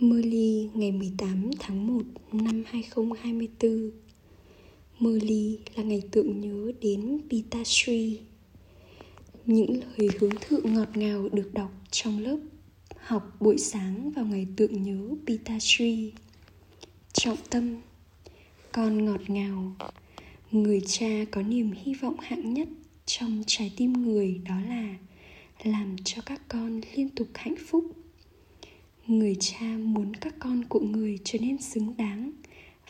Mơ ly, ngày 18 tháng 1 năm 2024 Mơ ly là ngày tượng nhớ đến Pitasri Những lời hướng thượng ngọt ngào được đọc trong lớp học buổi sáng vào ngày tượng nhớ Pitasri Trọng tâm, Con ngọt ngào, Người cha có niềm hy vọng hạng nhất trong trái tim người đó là làm cho các con liên tục hạnh phúc người cha muốn các con của người trở nên xứng đáng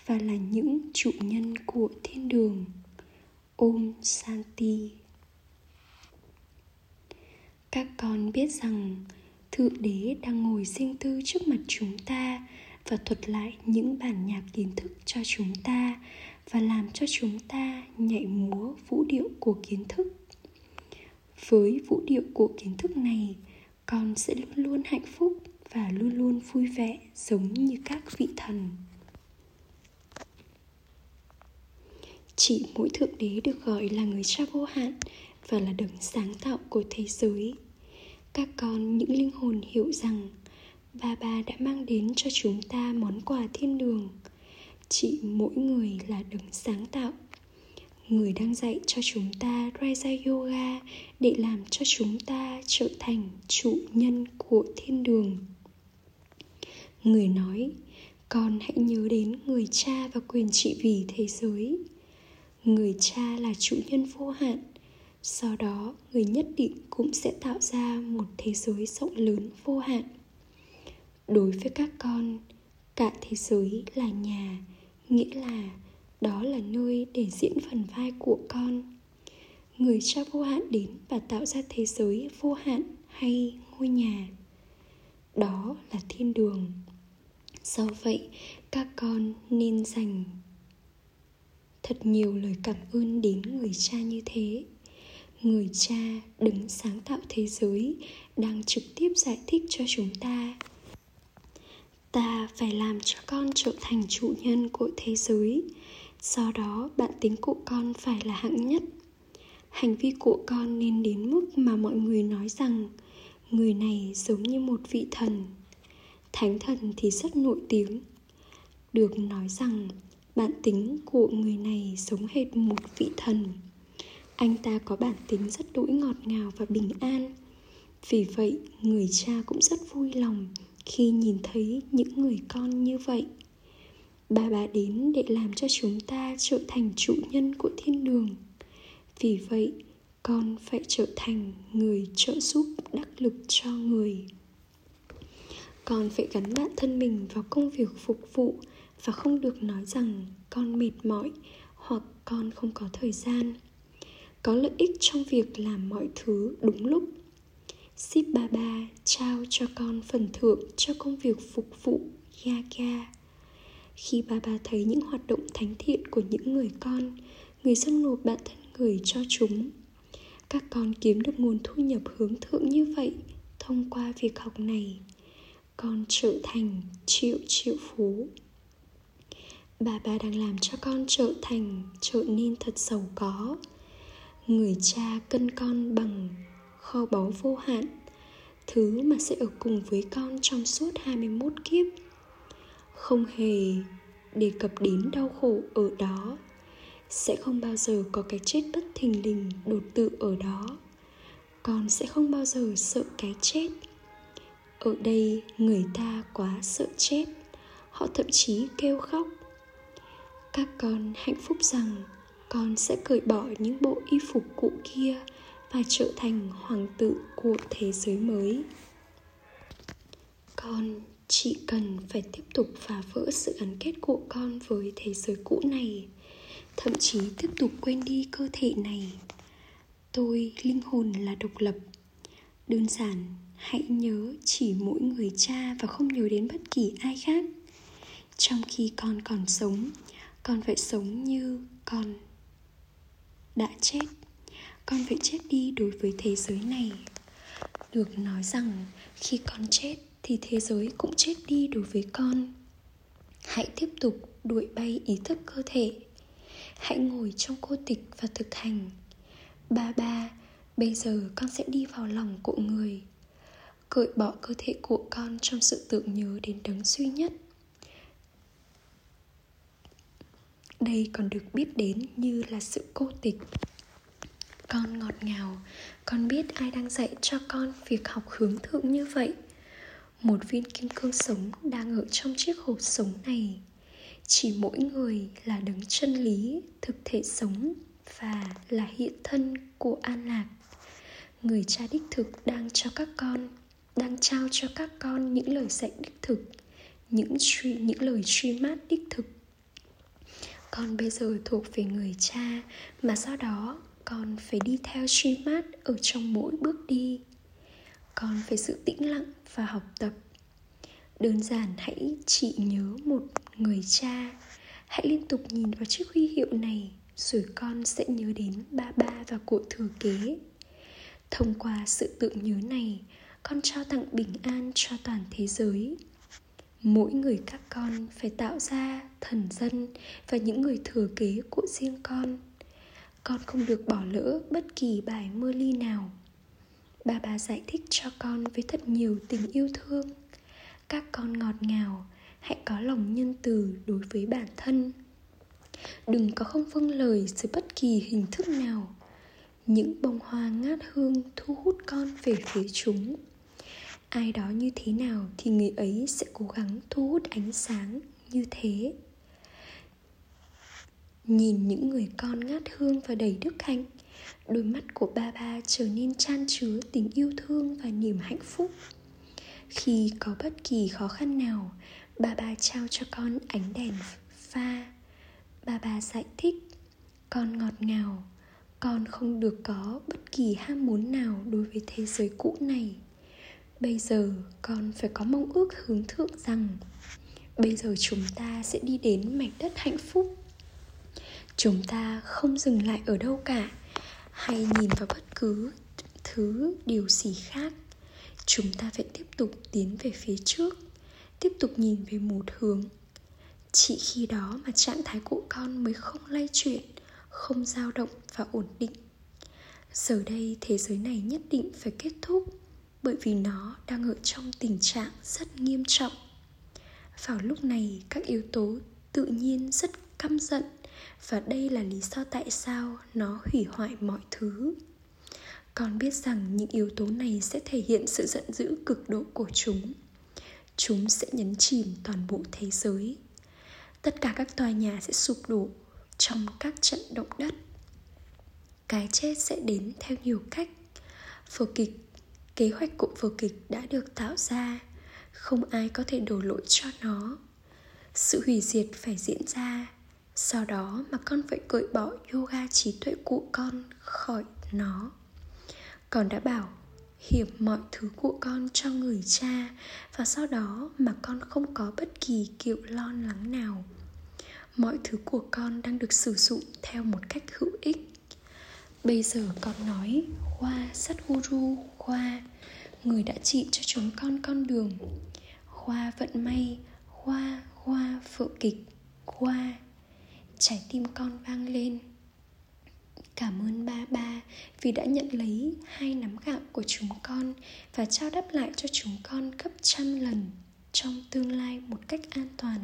và là những chủ nhân của thiên đường. Ôm santi các con biết rằng thượng đế đang ngồi riêng tư trước mặt chúng ta và thuật lại những bản nhạc kiến thức cho chúng ta và làm cho chúng ta nhảy múa vũ điệu của kiến thức. Với vũ điệu của kiến thức này, con sẽ luôn luôn hạnh phúc và luôn luôn vui vẻ, giống như các vị thần. Chỉ mỗi thượng đế được gọi là người cha vô hạn và là đấng sáng tạo của thế giới. Các con, những linh hồn hiểu rằng ba ba đã mang đến cho chúng ta món quà thiên đường. Chỉ mỗi người là đấng sáng tạo. Người đang dạy cho chúng ta Raja Yoga để làm cho chúng ta trở thành chủ nhân của thiên đường. Người nói, con hãy nhớ đến người cha và quyền trị vì thế giới. Người cha là chủ nhân vô hạn, sau đó người nhất định cũng sẽ tạo ra một thế giới rộng lớn vô hạn. Đối với các con, cả thế giới là nhà, nghĩa là đó là nơi để diễn phần vai của con người cha vô hạn đến và tạo ra thế giới vô hạn hay ngôi nhà đó là thiên đường do vậy, các con nên dành thật nhiều lời cảm ơn đến người cha như thế. Người cha đứng sáng tạo thế giới đang trực tiếp giải thích cho chúng ta. Ta phải làm cho con trở thành chủ nhân của thế giới. Do đó bản tính của con phải là hạng nhất. Hành vi của con nên đến mức mà mọi người nói rằng, người này giống như một vị thần thánh thần thì rất nổi tiếng. Được nói rằng, bản tính của người này sống hệt một vị thần. Anh ta có bản tính rất đỗi ngọt ngào và bình an. Vì vậy, người cha cũng rất vui lòng khi nhìn thấy những người con như vậy. Bà bà đến để làm cho chúng ta trở thành chủ nhân của thiên đường. Vì vậy, con phải trở thành người trợ giúp đắc lực cho người con phải gắn bản thân mình vào công việc phục vụ và không được nói rằng con mệt mỏi hoặc con không có thời gian. Có lợi ích trong việc làm mọi thứ đúng lúc. Ship ba ba trao cho con phần thưởng cho công việc phục vụ yaga khi ba ba thấy những hoạt động thánh thiện của những người con, người dân nộp bản thân người cho chúng. Các con kiếm được nguồn thu nhập hướng thượng như vậy thông qua việc học này con trở thành triệu triệu phú. Bà bà đang làm cho con trở thành, trở nên thật giàu có. Người cha cân con bằng kho báu vô hạn, thứ mà sẽ ở cùng với con trong suốt 21 kiếp. Không hề đề cập đến đau khổ ở đó, sẽ không bao giờ có cái chết bất thình lình đột tự ở đó. Con sẽ không bao giờ sợ cái chết ở đây người ta quá sợ chết. Họ thậm chí kêu khóc. Các con hạnh phúc rằng con sẽ cởi bỏ những bộ y phục cũ kia và trở thành hoàng tử của thế giới mới. Con chỉ cần phải tiếp tục phá vỡ sự gắn kết của con với thế giới cũ này, thậm chí tiếp tục quên đi cơ thể này. Tôi linh hồn là độc lập, đơn giản hãy nhớ chỉ mỗi người cha và không nhớ đến bất kỳ ai khác. Trong khi con còn sống, con phải sống như con đã chết. Con phải chết đi đối với thế giới này. Được nói rằng, khi con chết thì thế giới cũng chết đi đối với con. Hãy tiếp tục đuổi bay ý thức cơ thể. Hãy ngồi trong cô tịch và thực hành. Ba ba, bây giờ con sẽ đi vào lòng của người cởi bỏ cơ thể của con trong sự tưởng nhớ đến đấng duy nhất. Đây còn được biết đến như là sự cô tịch. Con ngọt ngào, con biết ai đang dạy cho con việc học hướng thượng như vậy. Một viên kim cương sống đang ở trong chiếc hộp sống này. Chỉ mỗi người là đấng chân lý, thực thể sống và là hiện thân của an lạc, người cha đích thực đang cho các con đang trao cho các con những lời dạy đích thực, những truy, những lời truy mát đích thực. Con bây giờ thuộc về người cha, mà sau đó con phải đi theo truy mát ở trong mỗi bước đi. Con phải sự tĩnh lặng và học tập. Đơn giản hãy chỉ nhớ một người cha. Hãy liên tục nhìn vào chiếc huy hiệu này, rồi con sẽ nhớ đến ba ba và cụ thừa kế. Thông qua sự tự nhớ này con trao tặng bình an cho toàn thế giới. Mỗi người các con phải tạo ra thần dân và những người thừa kế của riêng con. Con không được bỏ lỡ bất kỳ bài mơ ly nào. Bà bà giải thích cho con với thật nhiều tình yêu thương. Các con ngọt ngào, hãy có lòng nhân từ đối với bản thân. Đừng có không vâng lời dưới bất kỳ hình thức nào. Những bông hoa ngát hương thu hút con về phía chúng ai đó như thế nào thì người ấy sẽ cố gắng thu hút ánh sáng như thế. Nhìn những người con ngát hương và đầy đức hạnh, đôi mắt của ba ba trở nên chan chứa tình yêu thương và niềm hạnh phúc. Khi có bất kỳ khó khăn nào, ba ba trao cho con ánh đèn pha. Ba ba giải thích, con ngọt ngào, con không được có bất kỳ ham muốn nào đối với thế giới cũ này bây giờ con phải có mong ước hướng thượng rằng bây giờ chúng ta sẽ đi đến mảnh đất hạnh phúc. Chúng ta không dừng lại ở đâu cả, hay nhìn vào bất cứ thứ điều gì khác. Chúng ta phải tiếp tục tiến về phía trước, tiếp tục nhìn về một hướng. Chỉ khi đó mà trạng thái của con mới không lay chuyển, không dao động và ổn định. Giờ đây thế giới này nhất định phải kết thúc bởi vì nó đang ở trong tình trạng rất nghiêm trọng. Vào lúc này, các yếu tố tự nhiên rất căm giận và đây là lý do tại sao nó hủy hoại mọi thứ. Con biết rằng những yếu tố này sẽ thể hiện sự giận dữ cực độ của chúng. Chúng sẽ nhấn chìm toàn bộ thế giới. Tất cả các tòa nhà sẽ sụp đổ trong các trận động đất. Cái chết sẽ đến theo nhiều cách. Vở kịch kế hoạch của vở kịch đã được tạo ra. Không ai có thể đổ lỗi cho nó. Sự hủy diệt phải diễn ra. Sau đó mà con phải cởi bỏ yoga trí tuệ của con khỏi nó. Con đã bảo, hiểm mọi thứ của con cho người cha. Và sau đó mà con không có bất kỳ kiểu lo lắng nào. Mọi thứ của con đang được sử dụng theo một cách hữu ích. Bây giờ con nói, hoa Satguru Khoa Người đã chỉ cho chúng con con đường. Khoa vận may Khoa, khoa, phượng kịch Khoa Trái tim con vang lên. Cảm ơn ba ba vì đã nhận lấy hai nắm gạo của chúng con và trao đáp lại cho chúng con gấp trăm lần trong tương lai một cách an toàn.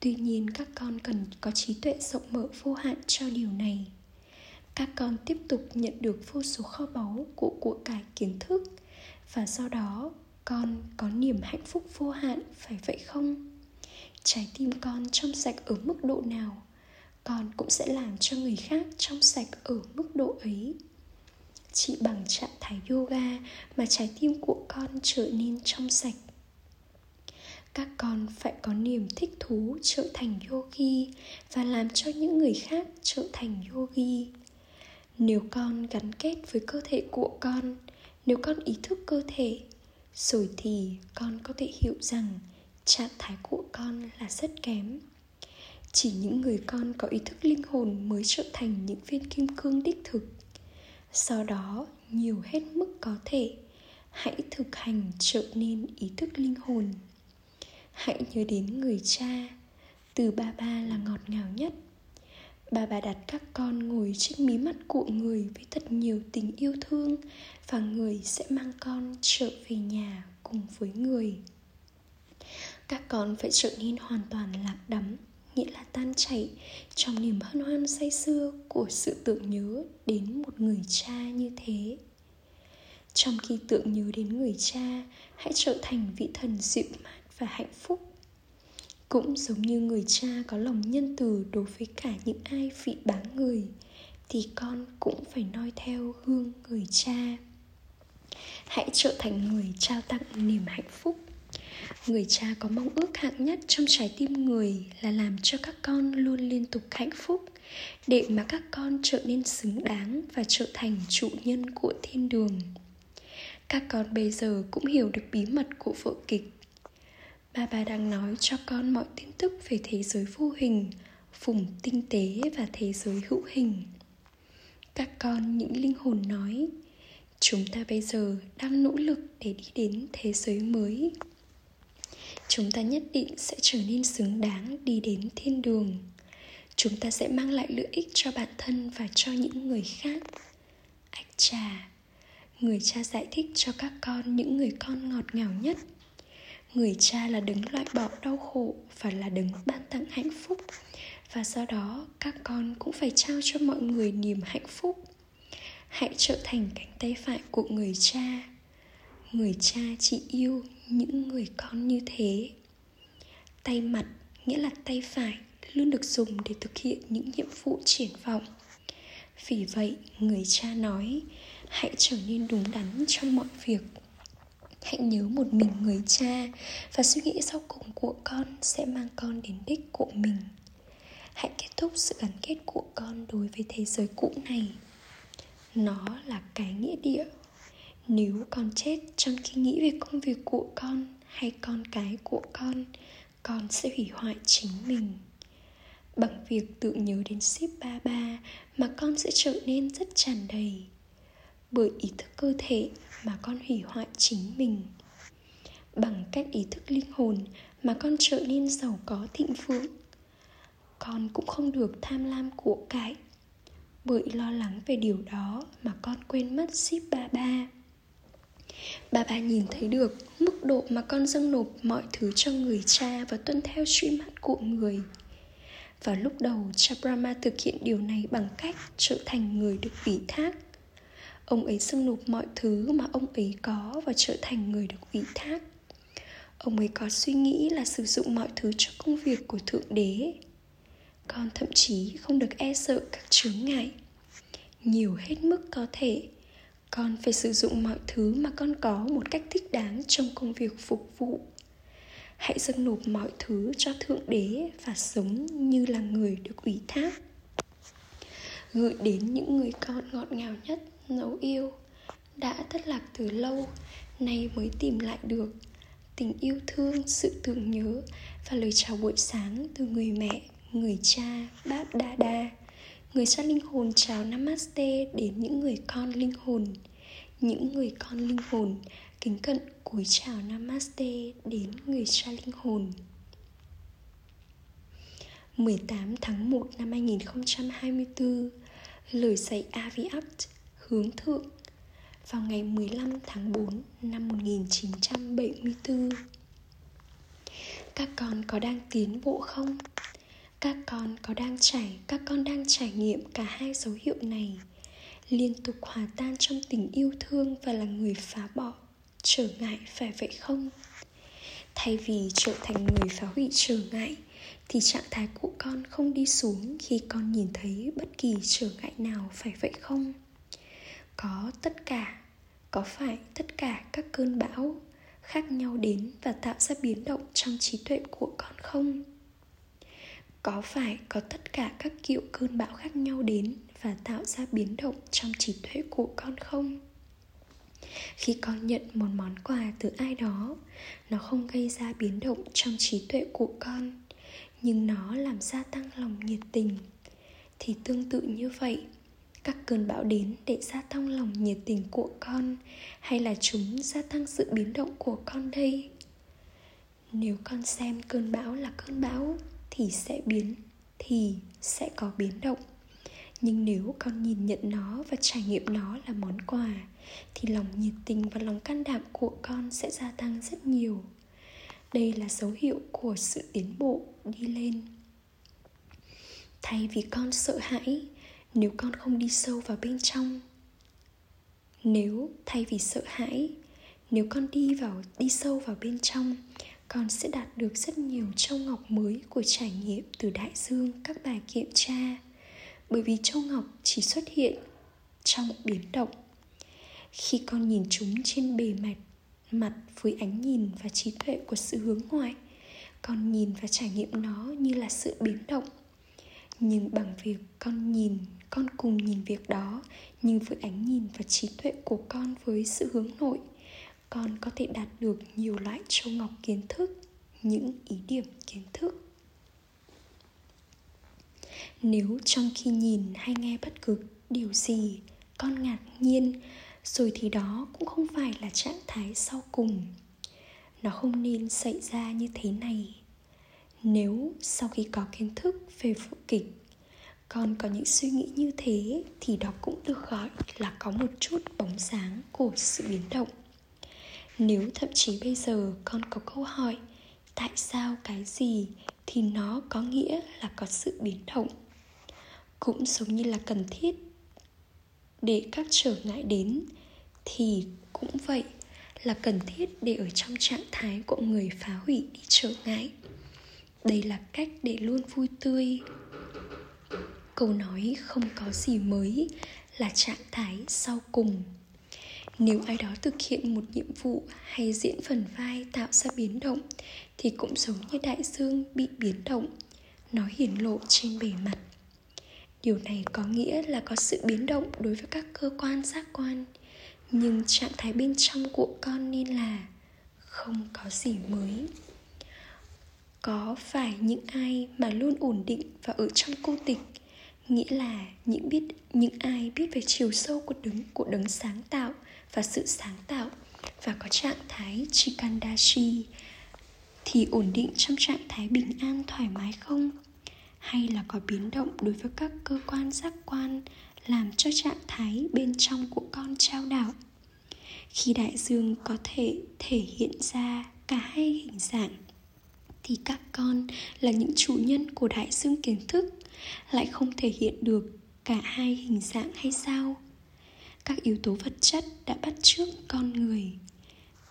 Tuy nhiên các con cần có trí tuệ rộng mở vô hạn cho điều này các con tiếp tục nhận được vô số kho báu của của cải kiến thức. Và do đó, con có niềm hạnh phúc vô hạn, phải vậy không? Trái tim con trong sạch ở mức độ nào, con cũng sẽ làm cho người khác trong sạch ở mức độ ấy. Chỉ bằng trạng thái yoga mà trái tim của con trở nên trong sạch. Các con phải có niềm thích thú trở thành yogi và làm cho những người khác trở thành yogi nếu con gắn kết với cơ thể của con, nếu con ý thức cơ thể, rồi thì con có thể hiểu rằng trạng thái của con là rất kém. Chỉ những người con có ý thức linh hồn mới trở thành những viên kim cương đích thực. Sau đó, nhiều hết mức có thể, hãy thực hành trở nên ý thức linh hồn. Hãy nhớ đến người cha, từ ba ba là ngọt ngào nhất. Bà bà đặt các con ngồi trên mí mắt của người với thật nhiều tình yêu thương và người sẽ mang con trở về nhà cùng với người. Các con phải trở nên hoàn toàn lạc đắm, nghĩa là tan chảy trong niềm hân hoan say sưa của sự tưởng nhớ đến một người cha như thế. Trong khi tưởng nhớ đến người cha, hãy trở thành vị thần dịu mát và hạnh phúc cũng giống như người cha có lòng nhân từ đối với cả những ai phỉ báng người, thì con cũng phải noi theo gương người cha. Hãy trở thành người trao tặng niềm hạnh phúc. Người cha có mong ước hạng nhất trong trái tim người là làm cho các con luôn liên tục hạnh phúc, để mà các con trở nên xứng đáng và trở thành chủ nhân của thiên đường. Các con bây giờ cũng hiểu được bí mật của vở kịch Ba ba đang nói cho con mọi tin tức về thế giới vô hình, vùng tinh tế và thế giới hữu hình. Các con những linh hồn nói, chúng ta bây giờ đang nỗ lực để đi đến thế giới mới. Chúng ta nhất định sẽ trở nên xứng đáng đi đến thiên đường. Chúng ta sẽ mang lại lợi ích cho bản thân và cho những người khác. Ách trà, người cha giải thích cho các con những người con ngọt ngào nhất – người cha là đứng loại bỏ đau khổ và là đứng ban tặng hạnh phúc. Và do đó, các con cũng phải trao cho mọi người niềm hạnh phúc. Hãy trở thành cánh tay phải của người cha. Người cha chỉ yêu những người con như thế. Tay mặt, nghĩa là tay phải, luôn được dùng để thực hiện những nhiệm vụ triển vọng. Vì vậy, người cha nói, hãy trở nên đúng đắn trong mọi việc hãy nhớ một mình người cha và suy nghĩ sau cùng của con sẽ mang con đến đích của mình. Hãy kết thúc sự gắn kết của con đối với thế giới cũ này. Nó là cái nghĩa địa. Nếu con chết trong khi nghĩ về công việc của con hay con cái của con con sẽ hủy hoại chính mình. Bằng việc tự nhớ đến ship ba ba mà con sẽ trở nên rất tràn đầy bởi ý thức cơ thể mà con hủy hoại chính mình. Bằng cách ý thức linh hồn mà con trở nên giàu có thịnh vượng, con cũng không được tham lam của cải bởi lo lắng về điều đó mà con quên mất ship ba ba. Bà bà nhìn thấy được mức độ mà con dâng nộp mọi thứ cho người cha và tuân theo suy mắt của người. Và lúc đầu cha Brahma thực hiện điều này bằng cách trở thành người được ủy thác ông ấy xưng nộp mọi thứ mà ông ấy có và trở thành người được ủy thác. Ông ấy có suy nghĩ là sử dụng mọi thứ cho công việc của thượng đế. Con thậm chí không được e sợ các chướng ngại. Nhiều hết mức có thể, con phải sử dụng mọi thứ mà con có một cách thích đáng trong công việc phục vụ. Hãy dâng nộp mọi thứ cho thượng đế và sống như là người được ủy thác. Gửi đến những người con ngọt ngào nhất dấu yêu. Đã thất lạc từ lâu, nay mới tìm lại được. Tình yêu thương, sự tưởng nhớ và lời chào buổi sáng từ người mẹ, người cha báp đa đa. Người cha linh hồn chào namaste đến những người con linh hồn. Những người con linh hồn kính cận cúi chào namaste đến người cha linh hồn. 18 tháng 1 năm 2024 Lời dạy Aviat hướng thượng vào ngày 15 tháng 4 năm 1974. Các con có đang tiến bộ không? Các con có đang trải, các con đang trải nghiệm cả hai dấu hiệu này liên tục hòa tan trong tình yêu thương và là người phá bỏ trở ngại phải vậy không thay vì trở thành người phá hủy trở ngại thì trạng thái của con không đi xuống khi con nhìn thấy bất kỳ trở ngại nào phải vậy không có tất cả, có phải tất cả các cơn bão khác nhau đến và tạo ra biến động trong trí tuệ của con không? Có phải có tất cả các kiểu cơn bão khác nhau đến và tạo ra biến động trong trí tuệ của con không? Khi con nhận một món quà từ ai đó, nó không gây ra biến động trong trí tuệ của con, nhưng nó làm gia tăng lòng nhiệt tình. Thì tương tự như vậy các cơn bão đến để gia tăng lòng nhiệt tình của con, hay là chúng gia tăng sự biến động của con đây? Nếu con xem cơn bão là cơn bão, thì sẽ biến, thì sẽ có biến động. Nhưng nếu con nhìn nhận nó và trải nghiệm nó là món quà, thì lòng nhiệt tình và lòng can đảm của con sẽ gia tăng rất nhiều. Đây là dấu hiệu của sự tiến bộ đi lên. Thay vì con sợ hãi nếu con không đi sâu vào bên trong. Nếu, thay vì sợ hãi, nếu con đi vào, đi sâu vào bên trong, con sẽ đạt được rất nhiều châu ngọc mới của trải nghiệm từ đại dương các bài kiểm tra. Bởi vì châu ngọc chỉ xuất hiện trong biến động. Khi con nhìn chúng trên bề mặt mặt với ánh nhìn và trí tuệ của sự hướng ngoại, con nhìn và trải nghiệm nó như là sự biến động nhưng bằng việc con nhìn, con cùng nhìn việc đó, nhưng với ánh nhìn và trí tuệ của con với sự hướng nội, con có thể đạt được nhiều loại châu ngọc kiến thức, những ý điểm kiến thức. Nếu trong khi nhìn hay nghe bất cứ điều gì, con ngạc nhiên, rồi thì đó cũng không phải là trạng thái sau cùng. Nó không nên xảy ra như thế này nếu sau khi có kiến thức về phụ kịch, con có những suy nghĩ như thế thì đó cũng được gọi là có một chút bóng sáng của sự biến động. Nếu thậm chí bây giờ con có câu hỏi, tại sao cái gì? thì nó có nghĩa là có sự biến động. Cũng giống như là cần thiết để các trở ngại đến, thì cũng vậy là cần thiết để ở trong trạng thái của người phá hủy đi trở ngại đây là cách để luôn vui tươi. Câu nói không có gì mới là trạng thái sau cùng. Nếu ai đó thực hiện một nhiệm vụ hay diễn phần vai tạo ra biến động, thì cũng giống như đại dương bị biến động, nó hiển lộ trên bề mặt. Điều này có nghĩa là có sự biến động đối với các cơ quan giác quan, nhưng trạng thái bên trong của con nên là không có gì mới có phải những ai mà luôn ổn định và ở trong cô tịch? Nghĩa là những biết, những ai biết về chiều sâu của đứng, của đấng sáng tạo và sự sáng tạo và có trạng thái chikandashi thì ổn định trong trạng thái bình an, thoải mái không? Hay là có biến động đối với các cơ quan giác quan làm cho trạng thái bên trong của con trao đảo? Khi đại dương có thể thể hiện ra cả hai hình dạng thì các con là những chủ nhân của đại dương kiến thức, lại không thể hiện được cả hai hình dạng hay sao? Các yếu tố vật chất đã bắt trước con người.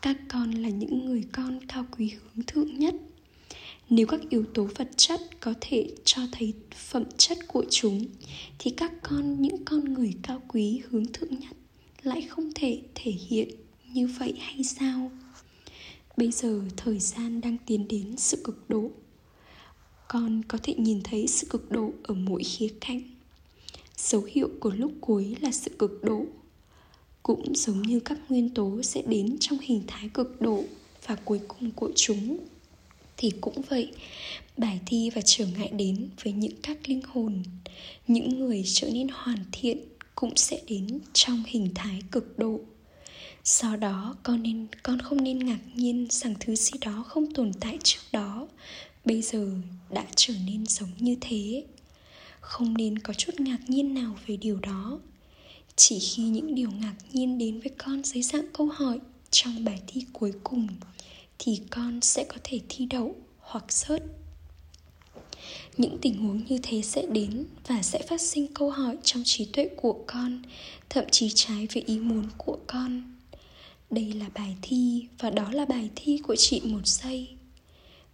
Các con là những người con cao quý hướng thượng nhất. Nếu các yếu tố vật chất có thể cho thấy phẩm chất của chúng, thì các con, những con người cao quý hướng thượng nhất lại không thể thể hiện như vậy hay sao? Bây giờ thời gian đang tiến đến sự cực độ. Con có thể nhìn thấy sự cực độ ở mỗi khía cạnh. Dấu hiệu của lúc cuối là sự cực độ. Cũng giống như các nguyên tố sẽ đến trong hình thái cực độ và cuối cùng của chúng. Thì cũng vậy, bài thi và trở ngại đến với những các linh hồn, những người trở nên hoàn thiện cũng sẽ đến trong hình thái cực độ do đó, con nên, con không nên ngạc nhiên rằng thứ gì đó không tồn tại trước đó. Bây giờ đã trở nên giống như thế. Không nên có chút ngạc nhiên nào về điều đó. Chỉ khi những điều ngạc nhiên đến với con dưới dạng câu hỏi trong bài thi cuối cùng thì con sẽ có thể thi đậu hoặc rớt những tình huống như thế sẽ đến và sẽ phát sinh câu hỏi trong trí tuệ của con, thậm chí trái với ý muốn của con đây là bài thi và đó là bài thi của chị một giây.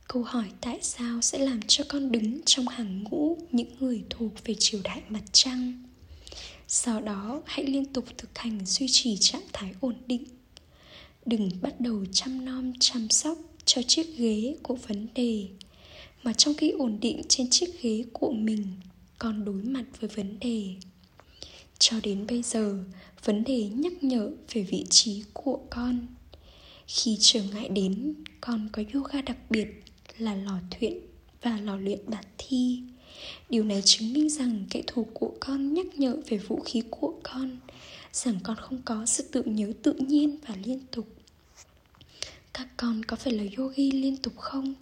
Câu hỏi tại sao sẽ làm cho con đứng trong hàng ngũ những người thuộc về triều đại mặt trăng? Sau đó, hãy liên tục thực hành duy trì trạng thái ổn định. Đừng bắt đầu chăm nom, chăm sóc cho chiếc ghế của vấn đề, mà trong khi ổn định trên chiếc ghế của mình còn đối mặt với vấn đề cho đến bây giờ, vấn đề nhắc nhở về vị trí của con. Khi trở ngại đến, con có yoga đặc biệt là lò thuyện và lò luyện bản thi. Điều này chứng minh rằng kẻ thù của con nhắc nhở về vũ khí của con, rằng con không có sự tự nhớ tự nhiên và liên tục. Các con có phải là yogi liên tục không?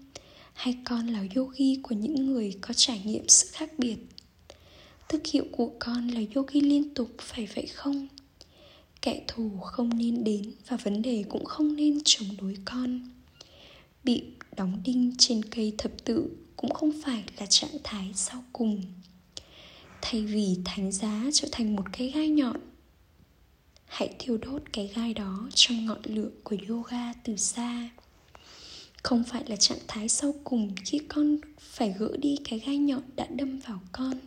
Hay con là yogi của những người có trải nghiệm sự khác biệt? Thức hiệu của con là yogi liên tục, phải vậy không? Kẻ thù không nên đến và vấn đề cũng không nên chống đối con. Bị đóng đinh trên cây thập tự cũng không phải là trạng thái sau cùng. Thay vì thánh giá trở thành một cái gai nhọn, hãy thiêu đốt cái gai đó trong ngọn lửa của yoga từ xa. Không phải là trạng thái sau cùng khi con phải gỡ đi cái gai nhọn đã đâm vào con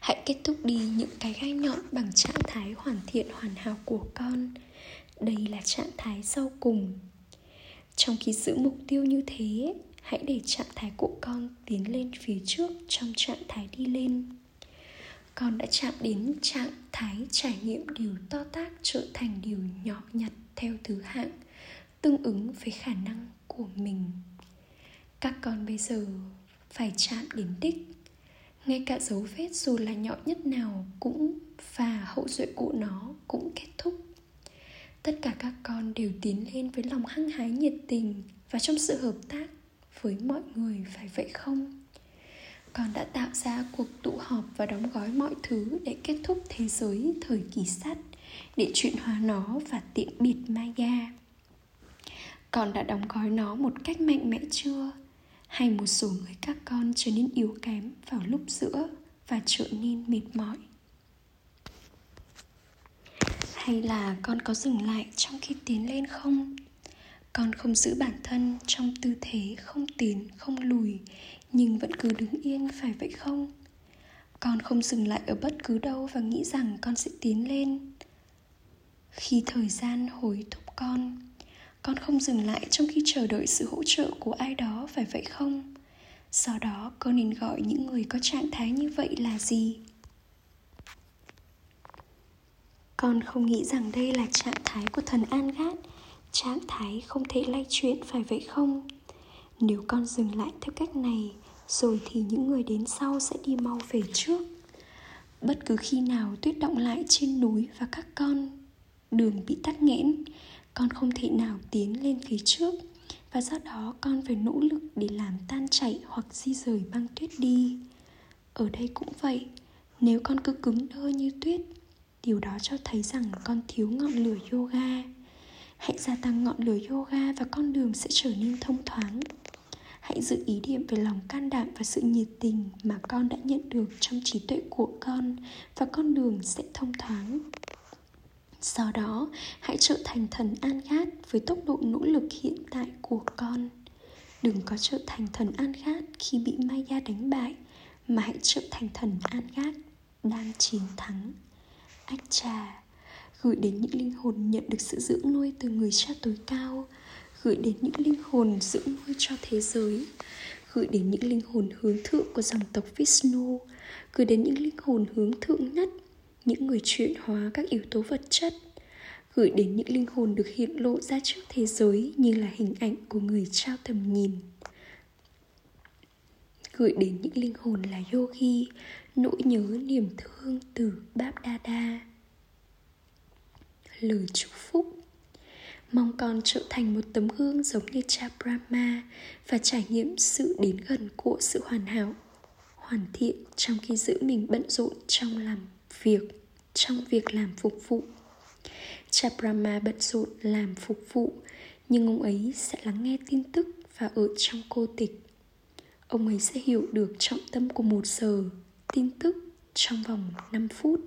hãy kết thúc đi những cái gai nhọn bằng trạng thái hoàn thiện hoàn hảo của con. Đây là trạng thái sau cùng. Trong khi giữ mục tiêu như thế, hãy để trạng thái của con tiến lên phía trước trong trạng thái đi lên. Con đã chạm đến trạng thái trải nghiệm điều to tác trở thành điều nhỏ nhặt theo thứ hạng, tương ứng với khả năng của mình. Các con bây giờ phải chạm đến đích ngay cả dấu vết dù là nhỏ nhất nào cũng và hậu duệ của nó cũng kết thúc. Tất cả các con đều tiến lên với lòng hăng hái nhiệt tình và trong sự hợp tác với mọi người, phải vậy không? Con đã tạo ra cuộc tụ họp và đóng gói mọi thứ để kết thúc thế giới thời kỳ sắt, để chuyển hóa nó và tiện biệt maya con đã đóng gói nó một cách mạnh mẽ chưa? Hay một số người các con trở nên yếu kém vào lúc giữa và trở nên mệt mỏi? Hay là con có dừng lại trong khi tiến lên không? Con không giữ bản thân trong tư thế không tiến, không lùi, nhưng vẫn cứ đứng yên, phải vậy không? Con không dừng lại ở bất cứ đâu và nghĩ rằng con sẽ tiến lên. Khi thời gian hối thúc con con không dừng lại trong khi chờ đợi sự hỗ trợ của ai đó, phải vậy không? Do đó, con nên gọi những người có trạng thái như vậy là gì? Con không nghĩ rằng đây là trạng thái của thần an gát trạng thái không thể lay chuyển, phải vậy không? Nếu con dừng lại theo cách này, rồi thì những người đến sau sẽ đi mau về trước. Bất cứ khi nào tuyết động lại trên núi và các con đường bị tắc nghẽn con không thể nào tiến lên phía trước. Và do đó con phải nỗ lực để làm tan chảy hoặc di rời băng tuyết đi. Ở đây cũng vậy, nếu con cứ cứng đơ như tuyết, điều đó cho thấy rằng con thiếu ngọn lửa yoga. Hãy gia tăng ngọn lửa yoga và con đường sẽ trở nên thông thoáng. Hãy giữ ý niệm về lòng can đảm và sự nhiệt tình mà con đã nhận được trong trí tuệ của con, và con đường sẽ thông thoáng do đó, hãy trở thành thần an khát với tốc độ nỗ lực hiện tại của con. Đừng có trở thành thần an khát khi bị maya đánh bại, mà hãy trở thành thần an khát đang chiến thắng. Ách trà gửi đến những linh hồn nhận được sự dưỡng nuôi từ người cha tối cao. Gửi đến những linh hồn dưỡng nuôi cho thế giới. Gửi đến những linh hồn hướng thượng của dòng tộc Vishnu. Gửi đến những linh hồn hướng thượng nhất những người chuyển hóa các yếu tố vật chất, gửi đến những linh hồn được hiện lộ ra trước thế giới như là hình ảnh của người trao tầm nhìn, gửi đến những linh hồn là yogi, nỗi nhớ niềm thương từ Báp Đa Đa. Lời chúc phúc. Mong con trở thành một tấm gương giống như cha Brahma và trải nghiệm sự đến gần của sự hoàn hảo, hoàn thiện trong khi giữ mình bận rộn trong làm việc, trong việc làm phục vụ. Cha Brahma bận rộn làm phục vụ, nhưng ông ấy sẽ lắng nghe tin tức và ở trong cô tịch. Ông ấy sẽ hiểu được trọng tâm của một giờ tin tức trong vòng 5 phút.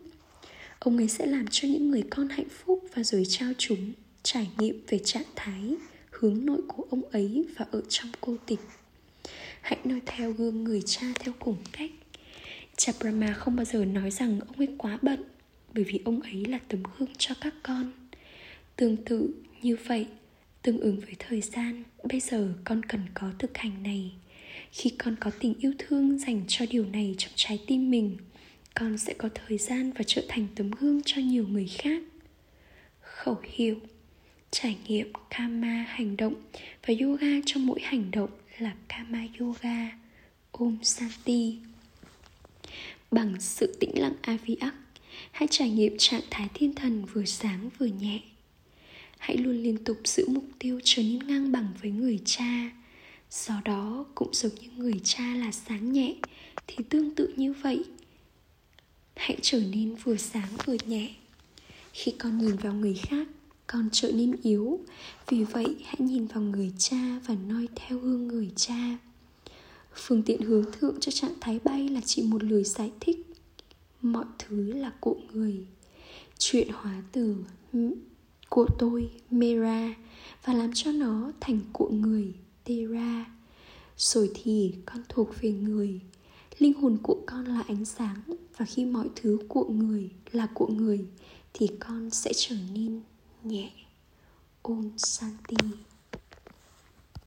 Ông ấy sẽ làm cho những người con hạnh phúc và rồi trao chúng trải nghiệm về trạng thái, hướng nội của ông ấy và ở trong cô tịch. Hãy noi theo gương người cha theo cùng cách. Chabrama không bao giờ nói rằng ông ấy quá bận, bởi vì ông ấy là tấm gương cho các con. Tương tự như vậy, tương ứng với thời gian, bây giờ con cần có thực hành này. Khi con có tình yêu thương dành cho điều này trong trái tim mình, con sẽ có thời gian và trở thành tấm gương cho nhiều người khác. Khẩu hiệu, trải nghiệm kama hành động và yoga trong mỗi hành động là kama yoga, om santi bằng sự tĩnh lặng Aviac. hãy trải nghiệm trạng thái thiên thần vừa sáng vừa nhẹ. Hãy luôn liên tục giữ mục tiêu trở nên ngang bằng với người cha. Do đó, cũng giống như người cha là sáng nhẹ, thì tương tự như vậy. Hãy trở nên vừa sáng vừa nhẹ. Khi con nhìn vào người khác, con trở nên yếu. Vì vậy, hãy nhìn vào người cha và noi theo hương người cha phương tiện hướng thượng cho trạng thái bay là chỉ một lời giải thích. Mọi thứ là của người. Chuyện hóa từ của tôi, mera, và làm cho nó thành của người, tera. Rồi thì con thuộc về người. Linh hồn của con là ánh sáng, và khi mọi thứ của người là của người, thì con sẽ trở nên nhẹ. Ôm santi